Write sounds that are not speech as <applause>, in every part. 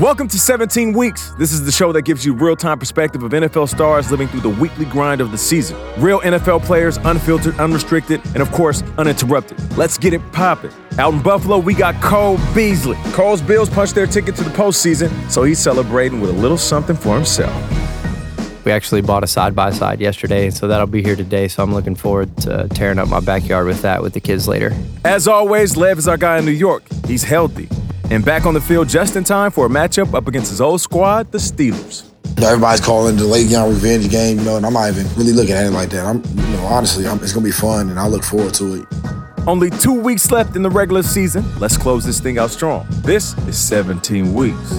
Welcome to 17 Weeks. This is the show that gives you real time perspective of NFL stars living through the weekly grind of the season. Real NFL players, unfiltered, unrestricted, and of course, uninterrupted. Let's get it popping. Out in Buffalo, we got Cole Beasley. Cole's Bills punched their ticket to the postseason, so he's celebrating with a little something for himself. We actually bought a side by side yesterday, so that'll be here today. So I'm looking forward to tearing up my backyard with that with the kids later. As always, Lev is our guy in New York. He's healthy and back on the field just in time for a matchup up against his old squad, the Steelers. everybody's calling the Le'Veon revenge game, you know, and I'm not even really looking at it like that. I'm, you know, honestly, I'm, it's gonna be fun, and I look forward to it. Only two weeks left in the regular season. Let's close this thing out strong. This is 17 weeks.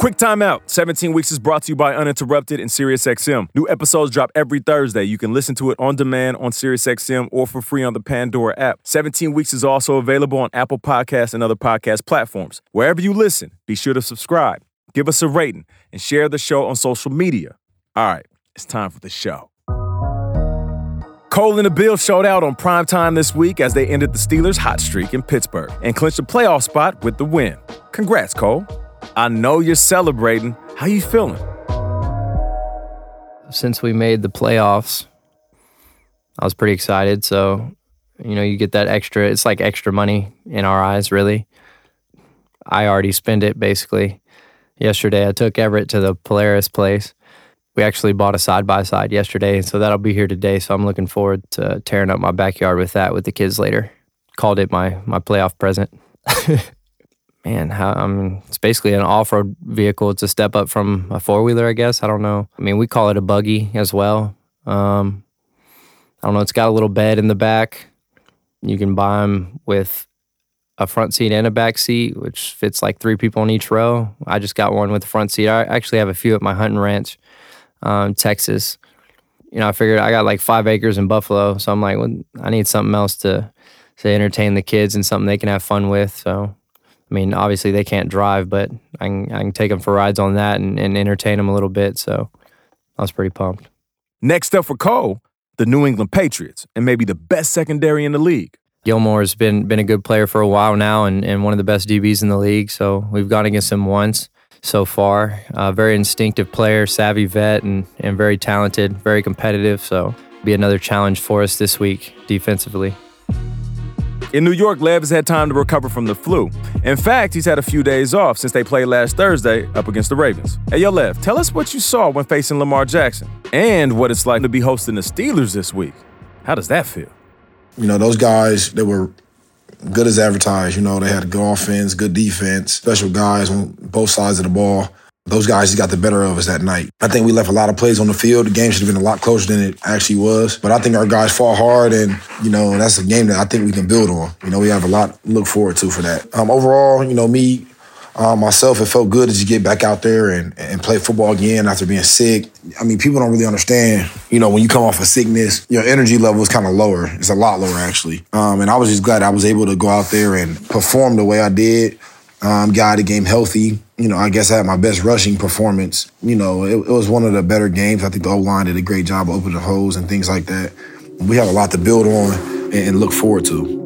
Quick timeout. 17 Weeks is brought to you by Uninterrupted and SiriusXM. New episodes drop every Thursday. You can listen to it on demand on SiriusXM or for free on the Pandora app. 17 Weeks is also available on Apple Podcasts and other podcast platforms. Wherever you listen, be sure to subscribe, give us a rating, and share the show on social media. All right, it's time for the show. Cole and the Bills showed out on prime time this week as they ended the Steelers' hot streak in Pittsburgh and clinched a playoff spot with the win. Congrats, Cole. I know you're celebrating. How you feeling? Since we made the playoffs, I was pretty excited. So, you know, you get that extra, it's like extra money in our eyes, really. I already spent it basically. Yesterday, I took Everett to the Polaris place. We actually bought a side by side yesterday, so that'll be here today. So I'm looking forward to tearing up my backyard with that with the kids later. Called it my my playoff present. <laughs> man, how I mean, it's basically an off-road vehicle. It's a step up from a four-wheeler, I guess. I don't know. I mean, we call it a buggy as well. Um, I don't know. It's got a little bed in the back. You can buy them with a front seat and a back seat, which fits like three people in each row. I just got one with the front seat. I actually have a few at my hunting ranch, um, Texas. You know, I figured I got like five acres in Buffalo, so I'm like, well, I need something else to to entertain the kids and something they can have fun with. So I mean, obviously they can't drive, but I can, I can take them for rides on that and, and entertain them a little bit. So I was pretty pumped. Next up for Cole, the New England Patriots, and maybe the best secondary in the league. Gilmore's been been a good player for a while now and, and one of the best DBs in the league. So we've gone against him once so far. Uh, very instinctive player, savvy vet, and, and very talented, very competitive. So be another challenge for us this week defensively. In New York, Lev has had time to recover from the flu. In fact, he's had a few days off since they played last Thursday up against the Ravens. Hey, yo, Lev, tell us what you saw when facing Lamar Jackson and what it's like to be hosting the Steelers this week. How does that feel? You know, those guys, they were good as advertised. You know, they had a good offense, good defense, special guys on both sides of the ball. Those guys got the better of us that night. I think we left a lot of plays on the field. The game should have been a lot closer than it actually was. But I think our guys fought hard, and you know that's a game that I think we can build on. You know, we have a lot to look forward to for that. Um, overall, you know, me um, myself, it felt good to just get back out there and, and play football again after being sick. I mean, people don't really understand, you know, when you come off of sickness, your energy level is kind of lower. It's a lot lower, actually. Um, and I was just glad I was able to go out there and perform the way I did um, got the game healthy. You know, I guess I had my best rushing performance. You know, it, it was one of the better games. I think the O line did a great job of opening the holes and things like that. We have a lot to build on and, and look forward to.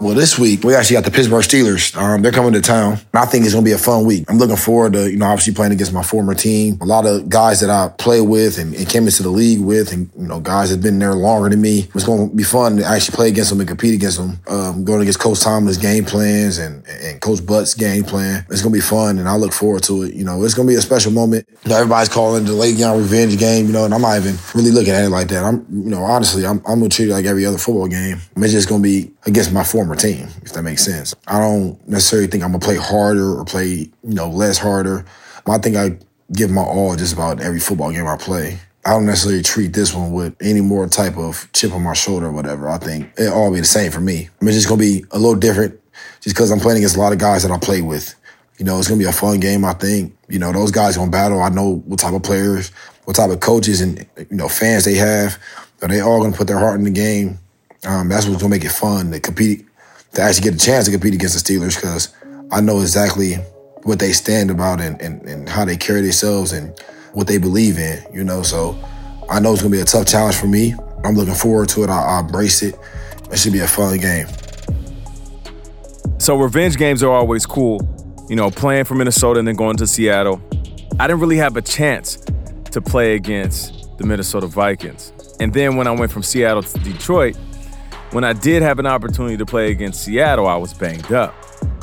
Well, this week we actually got the Pittsburgh Steelers. Um, they're coming to town. I think it's going to be a fun week. I'm looking forward to, you know, obviously playing against my former team. A lot of guys that I play with and, and came into the league with, and you know, guys that have been there longer than me. It's going to be fun to actually play against them and compete against them. Um, going against Coach Tomlin's game plans and, and Coach Butler's game plan. It's going to be fun, and I look forward to it. You know, it's going to be a special moment. You know, everybody's calling the Le'Veon revenge game. You know, and I'm not even really looking at it like that. I'm, you know, honestly, I'm, I'm going to treat it like every other football game. It's just going to be against my former team, if that makes sense. I don't necessarily think I'm gonna play harder or play, you know, less harder. I think I give my all just about every football game I play. I don't necessarily treat this one with any more type of chip on my shoulder or whatever. I think it all be the same for me. I mean, it's just gonna be a little different just because I'm playing against a lot of guys that I play with. You know, it's gonna be a fun game, I think. You know, those guys gonna battle. I know what type of players, what type of coaches and you know, fans they have. Are they all gonna put their heart in the game um, that's what's gonna make it fun to compete, to actually get a chance to compete against the Steelers because I know exactly what they stand about and, and, and how they carry themselves and what they believe in, you know. So I know it's gonna be a tough challenge for me. I'm looking forward to it. I, I embrace it. It should be a fun game. So revenge games are always cool. You know, playing for Minnesota and then going to Seattle. I didn't really have a chance to play against the Minnesota Vikings. And then when I went from Seattle to Detroit, when I did have an opportunity to play against Seattle, I was banged up.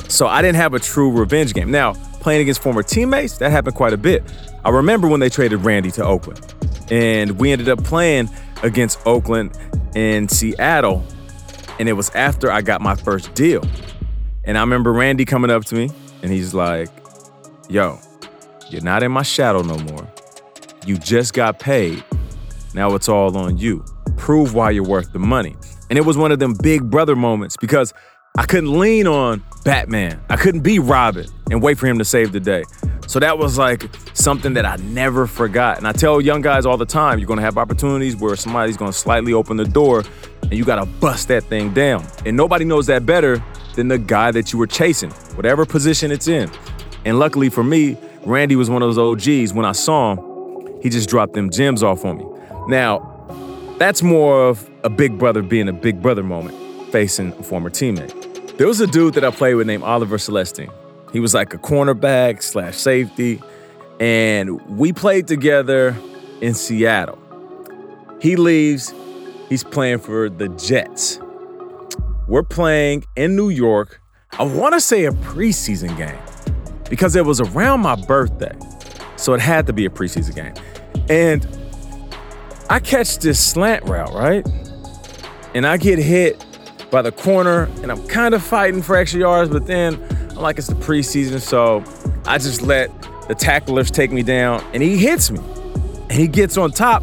So I didn't have a true revenge game. Now, playing against former teammates, that happened quite a bit. I remember when they traded Randy to Oakland, and we ended up playing against Oakland and Seattle, and it was after I got my first deal. And I remember Randy coming up to me, and he's like, Yo, you're not in my shadow no more. You just got paid. Now it's all on you. Prove why you're worth the money. And it was one of them big brother moments because I couldn't lean on Batman. I couldn't be Robin and wait for him to save the day. So that was like something that I never forgot. And I tell young guys all the time, you're gonna have opportunities where somebody's gonna slightly open the door and you gotta bust that thing down. And nobody knows that better than the guy that you were chasing, whatever position it's in. And luckily for me, Randy was one of those OGs. When I saw him, he just dropped them gems off on me. Now, that's more of a big brother being a big brother moment, facing a former teammate. There was a dude that I played with named Oliver Celestine. He was like a cornerback slash safety, and we played together in Seattle. He leaves, he's playing for the Jets. We're playing in New York. I want to say a preseason game because it was around my birthday. So it had to be a preseason game. And I catch this slant route, right? And I get hit by the corner, and I'm kind of fighting for extra yards, but then I'm like, it's the preseason, so I just let the tacklers take me down, and he hits me. And he gets on top,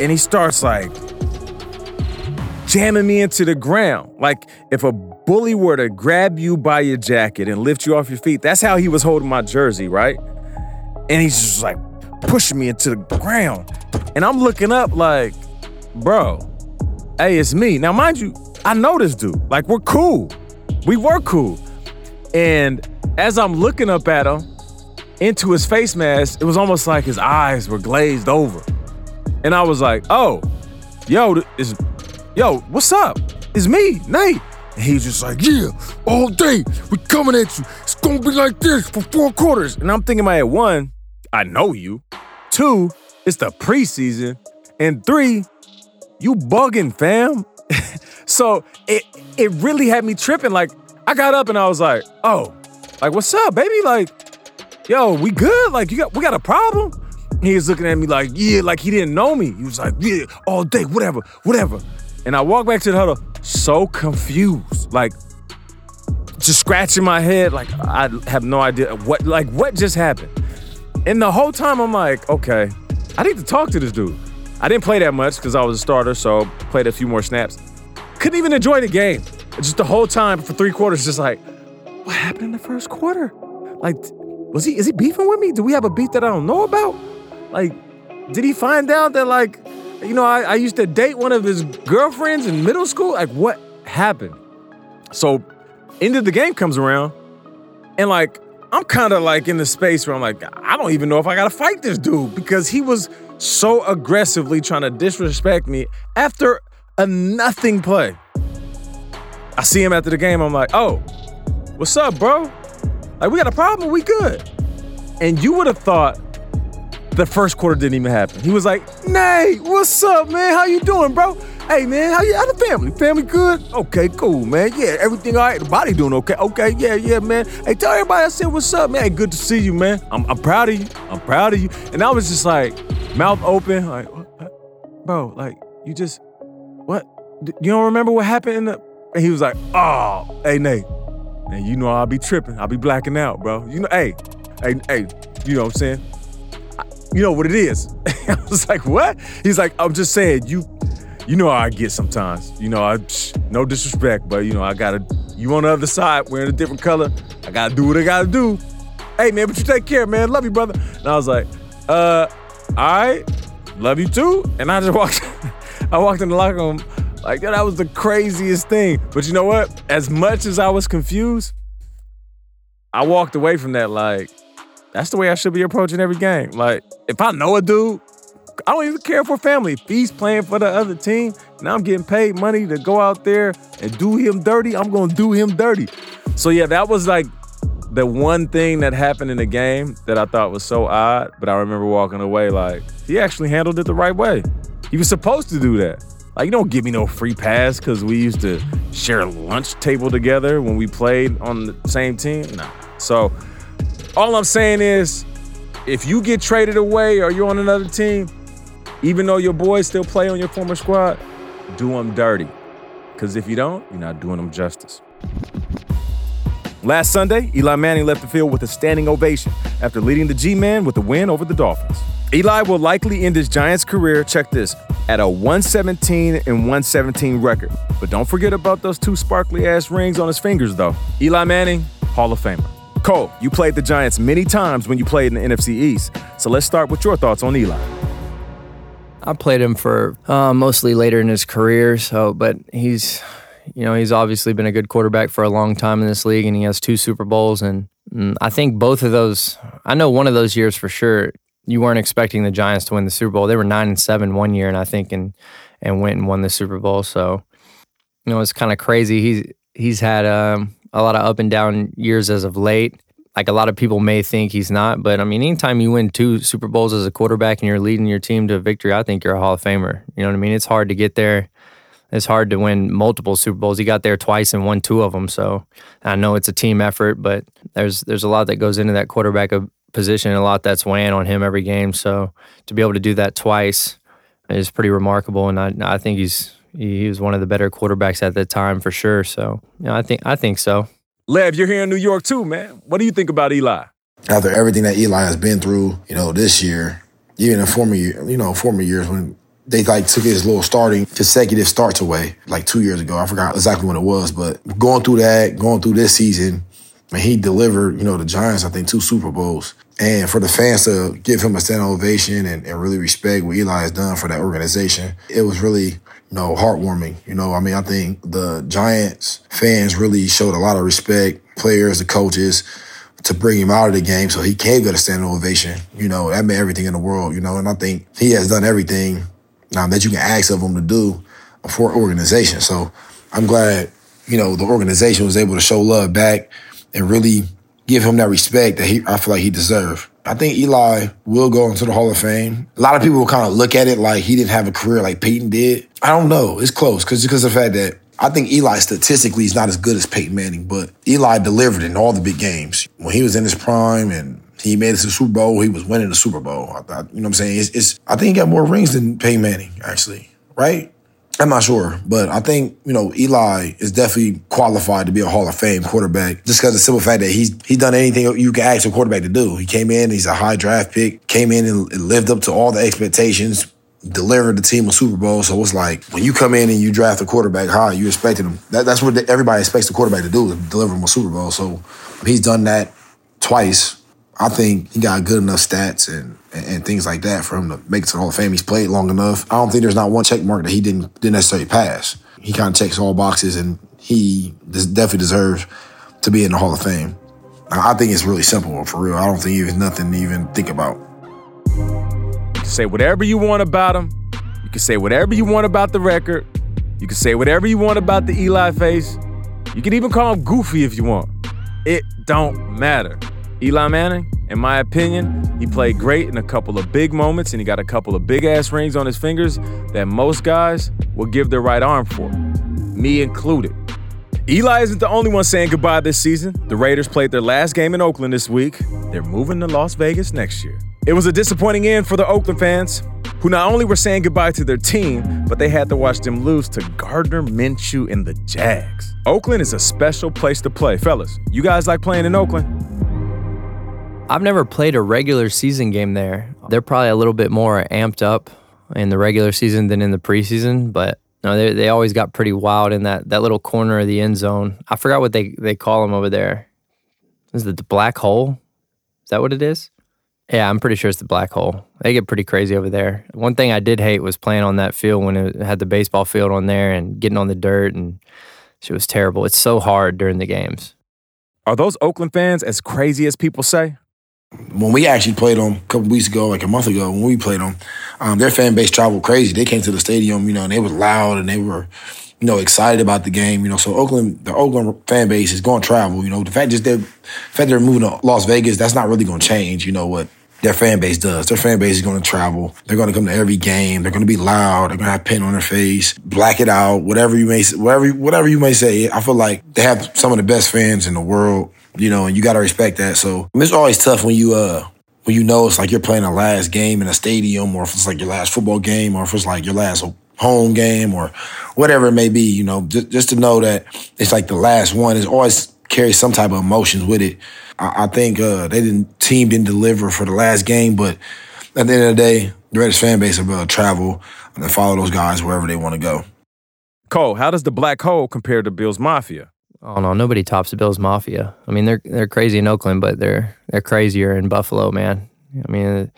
and he starts like jamming me into the ground. Like if a bully were to grab you by your jacket and lift you off your feet, that's how he was holding my jersey, right? And he's just like pushing me into the ground. And I'm looking up like, bro, hey, it's me. Now, mind you, I know this dude. Like, we're cool. We were cool. And as I'm looking up at him into his face mask, it was almost like his eyes were glazed over. And I was like, oh, yo, is yo, what's up? It's me, Nate. And he's just like, yeah, all day, we coming at you. It's gonna be like this for four quarters. And I'm thinking in my head, one, I know you. Two, it's the preseason. And three, you bugging, fam. <laughs> so it it really had me tripping. Like, I got up and I was like, oh, like, what's up, baby? Like, yo, we good? Like, you got we got a problem? He was looking at me like, yeah, like he didn't know me. He was like, yeah, all day, whatever, whatever. And I walked back to the huddle so confused, like just scratching my head, like I have no idea what, like what just happened. And the whole time I'm like, okay, I need to talk to this dude. I didn't play that much because I was a starter, so played a few more snaps. Couldn't even enjoy the game. Just the whole time for three quarters, just like, what happened in the first quarter? Like, was he is he beefing with me? Do we have a beef that I don't know about? Like, did he find out that like, you know, I, I used to date one of his girlfriends in middle school? Like, what happened? So, end of the game comes around, and like, I'm kind of like in the space where I'm like, I don't even know if I gotta fight this dude because he was so aggressively trying to disrespect me after a nothing play. I see him after the game. I'm like, oh, what's up, bro? Like, we got a problem. We good. And you would have thought the first quarter didn't even happen. He was like, Nate, what's up, man? How you doing, bro? Hey, man, how you? How the family? Family good? Okay, cool, man. Yeah, everything all right. The body doing okay? Okay, yeah, yeah, man. Hey, tell everybody I said what's up, man. Hey, good to see you, man. I'm, I'm proud of you. I'm proud of you. And I was just like, mouth open, like, bro, like, you just, what? You don't remember what happened in the? And he was like, oh, hey, Nate. And you know I'll be tripping. I'll be blacking out, bro. You know, hey, hey, hey, you know what I'm saying? you know what it is. <laughs> I was like, what? He's like, I'm just saying, you you know how I get sometimes. You know, I no disrespect, but you know, I gotta you on the other side wearing a different color. I gotta do what I gotta do. Hey man, but you take care, man. Love you, brother. And I was like, uh, all right, love you too. And I just walked, <laughs> I walked in the locker room like that. That was the craziest thing. But you know what? As much as I was confused, I walked away from that like, that's the way I should be approaching every game. Like, if I know a dude, I don't even care for family. If he's playing for the other team and I'm getting paid money to go out there and do him dirty, I'm gonna do him dirty. So yeah, that was like the one thing that happened in the game that I thought was so odd, but I remember walking away like he actually handled it the right way. He was supposed to do that. Like, you don't give me no free pass because we used to share a lunch table together when we played on the same team. No. So, all I'm saying is, if you get traded away or you're on another team, even though your boys still play on your former squad, do them dirty. Because if you don't, you're not doing them justice. Last Sunday, Eli Manning left the field with a standing ovation after leading the G Man with a win over the Dolphins. Eli will likely end his Giants career, check this, at a 117 and 117 record. But don't forget about those two sparkly ass rings on his fingers, though. Eli Manning, Hall of Famer. Cole, you played the Giants many times when you played in the NFC East. So let's start with your thoughts on Eli. I played him for uh, mostly later in his career, so but he's you know, he's obviously been a good quarterback for a long time in this league and he has two Super Bowls and, and I think both of those I know one of those years for sure you weren't expecting the Giants to win the Super Bowl. They were 9 and 7 one year and I think and and went and won the Super Bowl. So, you know, it's kind of crazy. He's he's had um, a lot of up and down years as of late like a lot of people may think he's not, but I mean, anytime you win two Super Bowls as a quarterback and you're leading your team to a victory, I think you're a Hall of Famer. You know what I mean? It's hard to get there. It's hard to win multiple Super Bowls. He got there twice and won two of them. So I know it's a team effort, but there's there's a lot that goes into that quarterback position, a lot that's weighing on him every game. So to be able to do that twice is pretty remarkable, and I I think he's he was one of the better quarterbacks at that time for sure. So yeah, I think I think so. Lev, you're here in New York too, man. What do you think about Eli? After everything that Eli has been through, you know, this year, even in former year, you know, former years when they like took his little starting consecutive starts away, like two years ago. I forgot exactly when it was, but going through that, going through this season, and he delivered, you know, the Giants, I think, two Super Bowls. And for the fans to give him a standing ovation and, and really respect what Eli has done for that organization, it was really know, heartwarming. You know, I mean, I think the Giants fans really showed a lot of respect, players, the coaches, to bring him out of the game so he can get a standing ovation. You know, that meant everything in the world, you know, and I think he has done everything um, that you can ask of him to do for organization. So I'm glad, you know, the organization was able to show love back and really give him that respect that he I feel like he deserved. I think Eli will go into the Hall of Fame. A lot of people will kind of look at it like he didn't have a career like Peyton did. I don't know. It's close because because of the fact that I think Eli statistically is not as good as Peyton Manning, but Eli delivered in all the big games when he was in his prime and he made it to the Super Bowl. He was winning the Super Bowl. I, I, you know what I'm saying? It's, it's I think he got more rings than Peyton Manning actually, right? I'm not sure, but I think you know Eli is definitely qualified to be a Hall of Fame quarterback just because of the simple fact that he's he's done anything you can ask a quarterback to do. He came in, he's a high draft pick, came in and lived up to all the expectations, delivered the team a Super Bowl. So it's like when you come in and you draft a quarterback high, you expected him. That, that's what everybody expects the quarterback to do, to deliver him a Super Bowl. So he's done that twice. I think he got good enough stats and, and, and things like that for him to make it to the Hall of Fame. He's played long enough. I don't think there's not one check mark that he didn't didn't necessarily pass. He kind of checks all boxes, and he definitely deserves to be in the Hall of Fame. I think it's really simple for real. I don't think even nothing to even think about. Can say whatever you want about him. You can say whatever you want about the record. You can say whatever you want about the Eli face. You can even call him goofy if you want. It don't matter. Eli Manning, in my opinion, he played great in a couple of big moments and he got a couple of big ass rings on his fingers that most guys will give their right arm for, me included. Eli isn't the only one saying goodbye this season. The Raiders played their last game in Oakland this week. They're moving to Las Vegas next year. It was a disappointing end for the Oakland fans, who not only were saying goodbye to their team, but they had to watch them lose to Gardner Minshew and the Jags. Oakland is a special place to play. Fellas, you guys like playing in Oakland? I've never played a regular season game there. They're probably a little bit more amped up in the regular season than in the preseason, but no, they they always got pretty wild in that that little corner of the end zone. I forgot what they they call them over there. Is it the black hole? Is that what it is? Yeah, I'm pretty sure it's the black hole. They get pretty crazy over there. One thing I did hate was playing on that field when it had the baseball field on there and getting on the dirt and it was terrible. It's so hard during the games. Are those Oakland fans as crazy as people say? when we actually played them a couple weeks ago, like a month ago, when we played them, um, their fan base traveled crazy. They came to the stadium, you know, and they were loud and they were you know, excited about the game. You know, so Oakland, the Oakland fan base is going to travel. You know, the fact just they're, the fact they're moving to Las Vegas, that's not really going to change. You know what their fan base does. Their fan base is going to travel. They're going to come to every game. They're going to be loud. They're going to have paint on their face, black it out, whatever you may, whatever, whatever you may say. I feel like they have some of the best fans in the world. You know, and you got to respect that. So it's always tough when you uh when you know it's like you're playing a last game in a stadium, or if it's like your last football game, or if it's like your last home game or whatever it may be, you know, just, just to know that it's like the last one is always carries some type of emotions with it. I, I think uh, they didn't team didn't deliver for the last game, but at the end of the day, the Raiders fan base will travel and follow those guys wherever they want to go. Cole, how does the Black Hole compare to Bills Mafia? Oh no, nobody tops the Bills Mafia. I mean, they're they're crazy in Oakland, but they're they're crazier in Buffalo, man. I mean,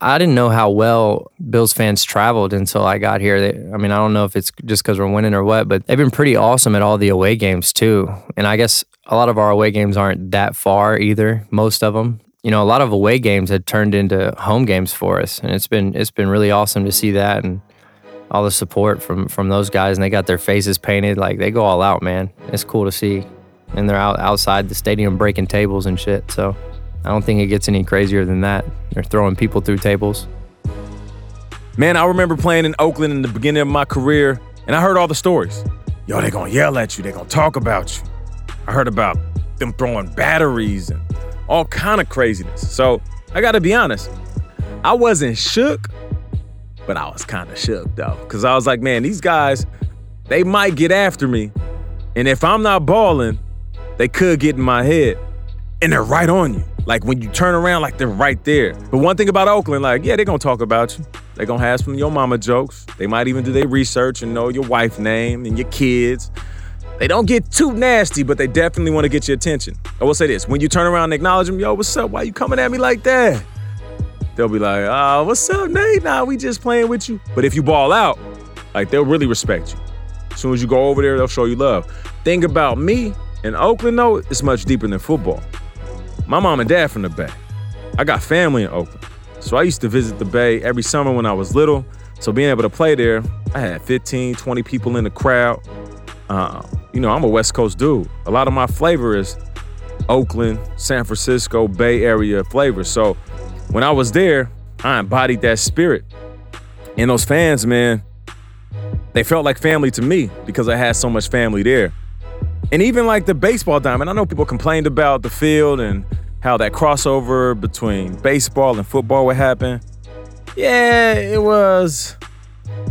I didn't know how well Bills fans traveled until I got here. They, I mean, I don't know if it's just because we're winning or what, but they've been pretty awesome at all the away games too. And I guess a lot of our away games aren't that far either. Most of them, you know, a lot of away games had turned into home games for us, and it's been it's been really awesome to see that and all the support from from those guys. And they got their faces painted, like they go all out, man. It's cool to see, and they're out outside the stadium breaking tables and shit. So I don't think it gets any crazier than that. They're throwing people through tables. Man, I remember playing in Oakland in the beginning of my career, and I heard all the stories. Yo, they gonna yell at you, they gonna talk about you. I heard about them throwing batteries and all kind of craziness. So I gotta be honest, I wasn't shook, but I was kind of shook though, because I was like, man, these guys, they might get after me, and if I'm not balling, they could get in my head, and they're right on you. Like when you turn around, like they're right there. But one thing about Oakland, like, yeah, they're gonna talk about you. They're gonna have some your mama jokes. They might even do their research and know your wife name and your kids. They don't get too nasty, but they definitely want to get your attention. I will say this: when you turn around and acknowledge them, yo, what's up? Why you coming at me like that? They'll be like, oh, what's up, Nate? Nah, we just playing with you. But if you ball out, like they'll really respect you. As soon as you go over there, they'll show you love. Thing about me in Oakland, though, it's much deeper than football. My mom and dad from the Bay. I got family in Oakland. So I used to visit the Bay every summer when I was little. So being able to play there, I had 15, 20 people in the crowd. Uh, you know, I'm a West Coast dude. A lot of my flavor is Oakland, San Francisco, Bay Area flavor. So when I was there, I embodied that spirit. And those fans, man, they felt like family to me because I had so much family there. And even like the baseball diamond, I know people complained about the field and how that crossover between baseball and football would happen. Yeah, it was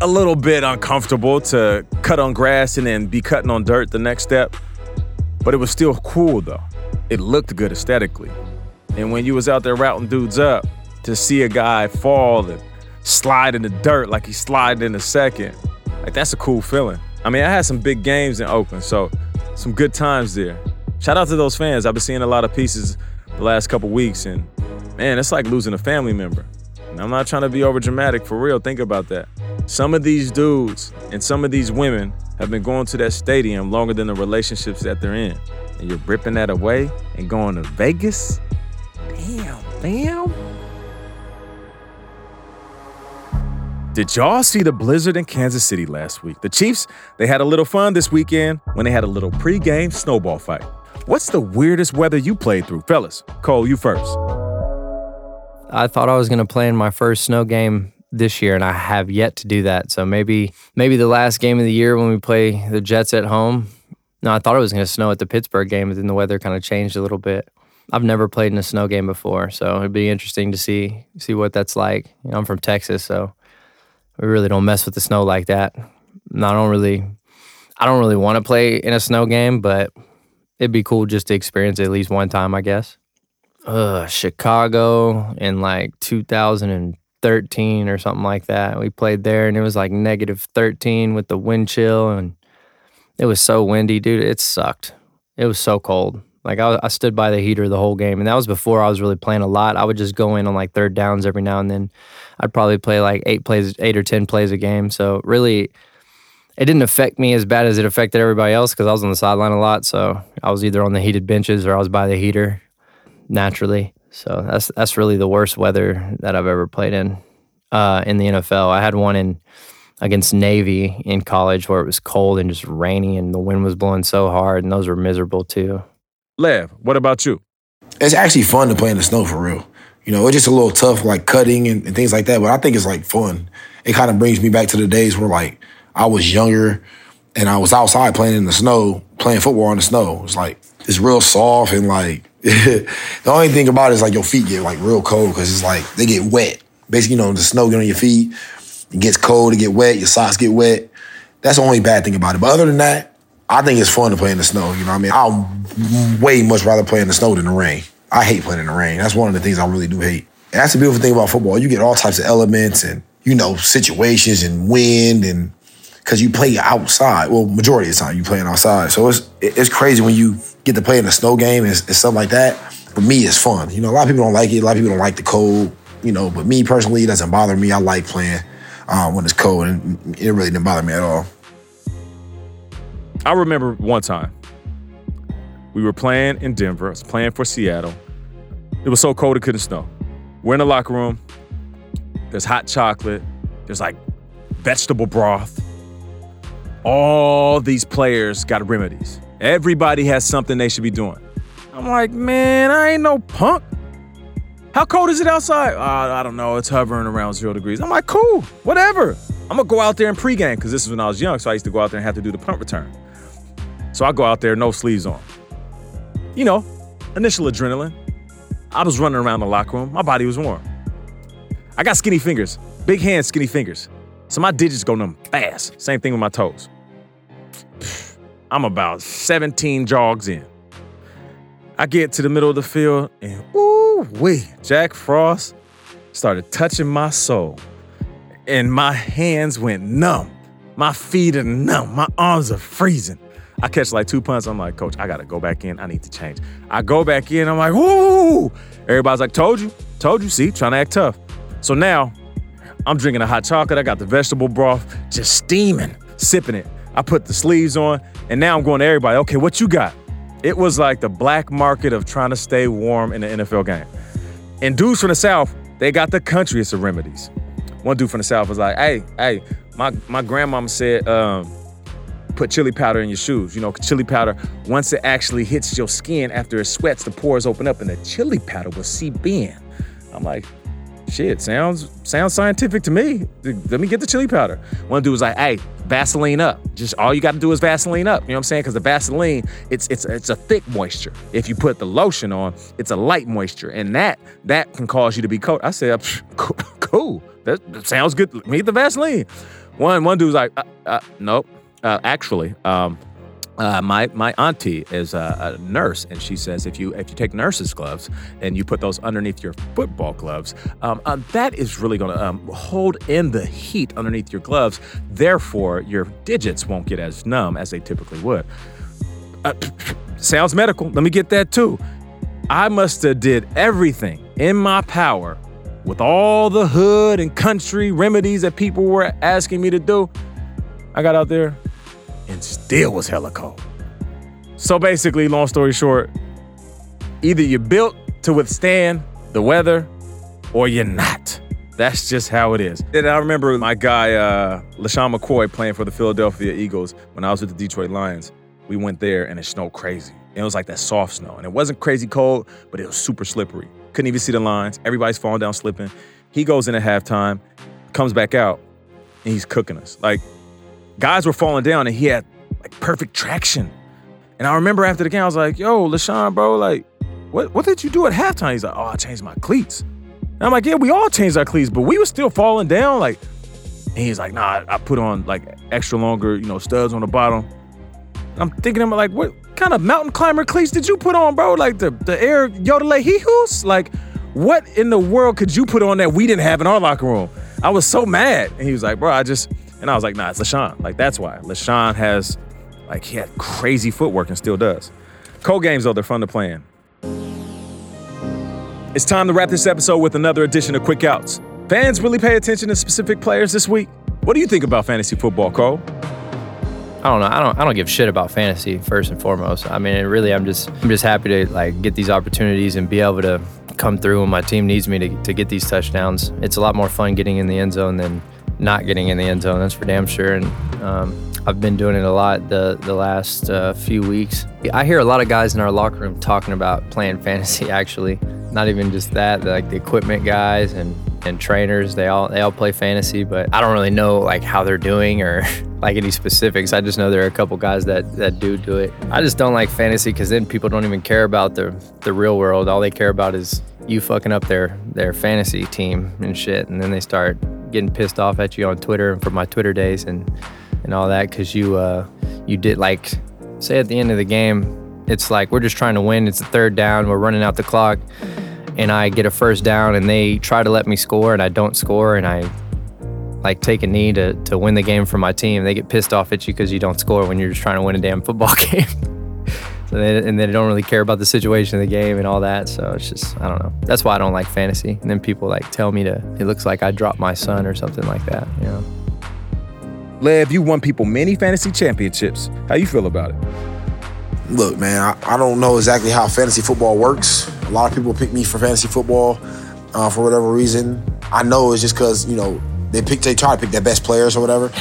a little bit uncomfortable to cut on grass and then be cutting on dirt the next step. But it was still cool though. It looked good aesthetically. And when you was out there routing dudes up, to see a guy fall and slide in the dirt like he slid in a second, like that's a cool feeling. I mean, I had some big games in Oakland, so some good times there. Shout out to those fans. I've been seeing a lot of pieces the last couple weeks, and man, it's like losing a family member. And I'm not trying to be over dramatic for real. Think about that. Some of these dudes and some of these women have been going to that stadium longer than the relationships that they're in. And you're ripping that away and going to Vegas? Damn, damn. Did y'all see the blizzard in Kansas City last week? The Chiefs, they had a little fun this weekend when they had a little pregame snowball fight. What's the weirdest weather you played through, fellas? Cole, you first. I thought I was going to play in my first snow game this year, and I have yet to do that. So maybe maybe the last game of the year when we play the Jets at home. No, I thought it was going to snow at the Pittsburgh game, but then the weather kind of changed a little bit. I've never played in a snow game before, so it'd be interesting to see see what that's like. You know, I'm from Texas, so we really don't mess with the snow like that. And I don't really, I don't really want to play in a snow game, but it'd be cool just to experience it at least one time, I guess. Uh, Chicago in like 2013 or something like that. We played there and it was like negative 13 with the wind chill and it was so windy, dude. It sucked. It was so cold. Like I, I stood by the heater the whole game, and that was before I was really playing a lot. I would just go in on like third downs every now and then. I'd probably play like eight plays, eight or ten plays a game. So really, it didn't affect me as bad as it affected everybody else because I was on the sideline a lot. So I was either on the heated benches or I was by the heater naturally. So that's that's really the worst weather that I've ever played in uh, in the NFL. I had one in against Navy in college where it was cold and just rainy and the wind was blowing so hard, and those were miserable too. Lev, what about you? It's actually fun to play in the snow for real. You know, it's just a little tough, like cutting and, and things like that. But I think it's like fun. It kind of brings me back to the days where like I was younger and I was outside playing in the snow, playing football in the snow. It's like it's real soft and like <laughs> the only thing about it is like your feet get like real cold because it's like they get wet. Basically, you know, the snow get on your feet, it gets cold, it get wet, your socks get wet. That's the only bad thing about it. But other than that, I think it's fun to play in the snow. You know what I mean? I'll way much rather play in the snow than the rain. I hate playing in the rain. That's one of the things I really do hate. And that's the beautiful thing about football. You get all types of elements and, you know, situations and wind and because you play outside. Well, majority of the time you playing outside. So it's it's crazy when you get to play in a snow game and, and stuff like that. For me, it's fun. You know, a lot of people don't like it. A lot of people don't like the cold. You know, but me personally, it doesn't bother me. I like playing um, when it's cold, and it really didn't bother me at all. I remember one time we were playing in Denver. I was playing for Seattle. It was so cold it couldn't snow. We're in the locker room. There's hot chocolate. There's like vegetable broth. All these players got remedies. Everybody has something they should be doing. I'm like, man, I ain't no punk. How cold is it outside? Uh, I don't know. It's hovering around zero degrees. I'm like, cool, whatever. I'm gonna go out there and pregame because this is when I was young, so I used to go out there and have to do the punt return. So I go out there, no sleeves on. You know, initial adrenaline. I was running around the locker room. My body was warm. I got skinny fingers, big hands, skinny fingers. So my digits go numb fast. Same thing with my toes. <sniffs> I'm about 17 jogs in. I get to the middle of the field and ooh wee, Jack Frost started touching my soul. And my hands went numb. My feet are numb. My arms are freezing. I catch like two punts. I'm like, Coach, I gotta go back in. I need to change. I go back in. I'm like, woo! Everybody's like, told you, told you. See, trying to act tough. So now I'm drinking a hot chocolate. I got the vegetable broth, just steaming, sipping it. I put the sleeves on, and now I'm going to everybody. Okay, what you got? It was like the black market of trying to stay warm in the NFL game. And dudes from the South, they got the countryest of remedies. One dude from the South was like, hey, hey, my, my grandmama said, um, put chili powder in your shoes. You know, chili powder, once it actually hits your skin after it sweats, the pores open up and the chili powder will seep in. I'm like, shit, sounds sounds scientific to me. Let me get the chili powder. One dude was like, hey, Vaseline up. Just all you got to do is Vaseline up. You know what I'm saying? Because the Vaseline, it's it's it's a thick moisture. If you put the lotion on, it's a light moisture, and that that can cause you to be cold. I said, cool. <laughs> That, sounds good. Meet the Vaseline. One one dude was like, uh, uh, nope. Uh, actually, um, uh, my my auntie is a, a, nurse, and she says if you if you take nurses' gloves and you put those underneath your football gloves, um, uh, that is really going to um, hold in the heat underneath your gloves. Therefore, your digits won't get as numb as they typically would. Uh, <coughs> sounds medical. Let me get that too. I must have did everything in my power with all the hood and country remedies that people were asking me to do. I got out there, and still was hella cold. So basically, long story short, either you're built to withstand the weather or you're not. That's just how it is. And I remember my guy, uh, LeSean McCoy, playing for the Philadelphia Eagles when I was with the Detroit Lions. We went there and it snowed crazy. And it was like that soft snow. And it wasn't crazy cold, but it was super slippery. Couldn't even see the lines. Everybody's falling down, slipping. He goes in at halftime, comes back out, and he's cooking us. Like guys were falling down and he had like perfect traction. And I remember after the game, I was like, yo, LeSean, bro, like, what, what did you do at halftime? He's like, oh, I changed my cleats. And I'm like, yeah, we all changed our cleats, but we were still falling down. Like, and he's like, nah, I put on like extra longer, you know, studs on the bottom. I'm thinking, I'm like, what kind of mountain climber cleats did you put on, bro? Like the, the air Yodelay hee-hoos? Like, what in the world could you put on that we didn't have in our locker room? I was so mad. And he was like, bro, I just, and I was like, nah, it's LeSean. Like, that's why. LeSean has, like, he had crazy footwork and still does. Cold games, though, they're fun to play in. It's time to wrap this episode with another edition of Quick Outs. Fans really pay attention to specific players this week. What do you think about fantasy football, Cole? I don't know. I don't. I don't give shit about fantasy first and foremost. I mean, really, I'm just. I'm just happy to like get these opportunities and be able to come through when my team needs me to, to get these touchdowns. It's a lot more fun getting in the end zone than not getting in the end zone. That's for damn sure. And um, I've been doing it a lot the the last uh, few weeks. I hear a lot of guys in our locker room talking about playing <laughs> fantasy. Actually, not even just that, like the equipment guys and and trainers. They all they all play fantasy, but I don't really know like how they're doing or <laughs> like any specifics. I just know there are a couple guys that that do do it. I just don't like fantasy because then people don't even care about the the real world. All they care about is you fucking up their their fantasy team and shit, and then they start getting pissed off at you on Twitter and from my Twitter days and and all that because you uh you did like say at the end of the game. It's like we're just trying to win. It's a third down. We're running out the clock and I get a first down and they try to let me score and I don't score and I like take a knee to, to win the game for my team. They get pissed off at you because you don't score when you're just trying to win a damn football <laughs> game. So they, and they don't really care about the situation of the game and all that. So it's just, I don't know. That's why I don't like fantasy. And then people like tell me to, it looks like I dropped my son or something like that, you know. Lev, you won people many fantasy championships. How you feel about it? Look, man, I, I don't know exactly how fantasy football works. A lot of people pick me for fantasy football uh, for whatever reason. I know it's just because you know they pick, they try to pick their best players or whatever,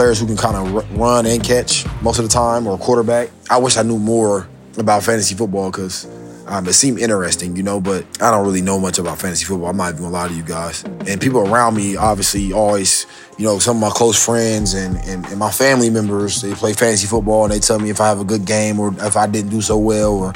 players who can kind of run and catch most of the time, or quarterback. I wish I knew more about fantasy football because um, it seemed interesting, you know, but I don't really know much about fantasy football. I'm not even gonna lie to you guys. And people around me, obviously, always, you know, some of my close friends and, and, and my family members, they play fantasy football and they tell me if I have a good game or if I didn't do so well or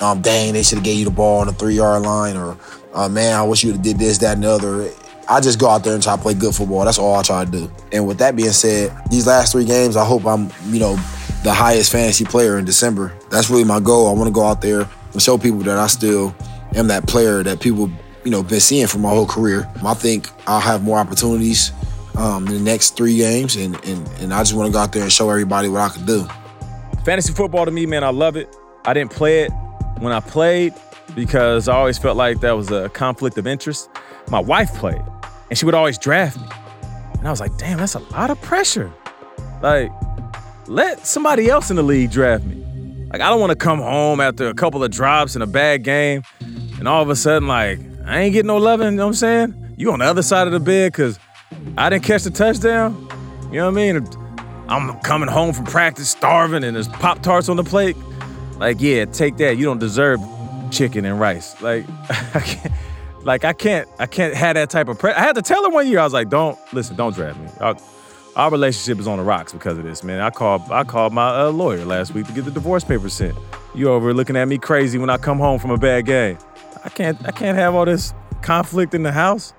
um, dang, they should have gave you the ball on the three yard line, or uh, man, I wish you would have did this, that, and the other. I just go out there and try to play good football. That's all I try to do. And with that being said, these last three games, I hope I'm, you know, the highest fantasy player in December. That's really my goal. I want to go out there and show people that I still am that player that people, you know, been seeing for my whole career. I think I'll have more opportunities um, in the next three games, and, and and I just want to go out there and show everybody what I can do. Fantasy football to me, man, I love it. I didn't play it when I played because I always felt like that was a conflict of interest. My wife played, and she would always draft me. And I was like, damn, that's a lot of pressure. Like, let somebody else in the league draft me. Like, I don't want to come home after a couple of drops and a bad game, and all of a sudden, like, I ain't getting no loving, you know what I'm saying? You on the other side of the bed because I didn't catch the touchdown. You know what I mean? I'm coming home from practice starving and there's Pop Tarts on the plate. Like, yeah, take that. You don't deserve chicken and rice. Like, <laughs> I can't, like I can't, I can't have that type of. Pre- I had to tell her one year. I was like, don't listen, don't draft me. Our, our relationship is on the rocks because of this, man. I called, I called my uh, lawyer last week to get the divorce papers sent. You over looking at me crazy when I come home from a bad game. I can't, I can't have all this conflict in the house.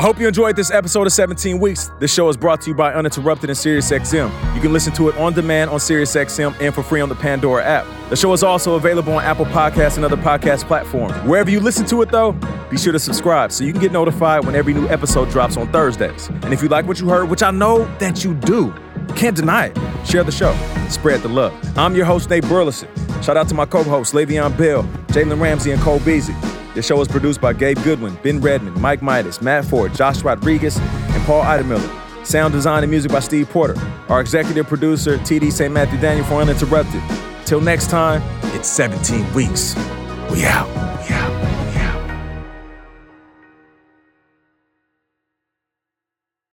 I hope you enjoyed this episode of 17 Weeks. This show is brought to you by Uninterrupted and SiriusXM. You can listen to it on demand on SiriusXM and for free on the Pandora app. The show is also available on Apple Podcasts and other podcast platforms. Wherever you listen to it, though, be sure to subscribe so you can get notified when every new episode drops on Thursdays. And if you like what you heard, which I know that you do, can't deny it, share the show, spread the love. I'm your host, Nate Burleson. Shout out to my co-hosts, Le'Veon Bell, Jalen Ramsey, and Cole Beasley. This show is produced by Gabe Goodwin, Ben Redman, Mike Midas, Matt Ford, Josh Rodriguez, and Paul Idemiller. Sound design and music by Steve Porter. Our executive producer, TD St. Matthew Daniel for Uninterrupted. Till next time, it's 17 weeks. We out.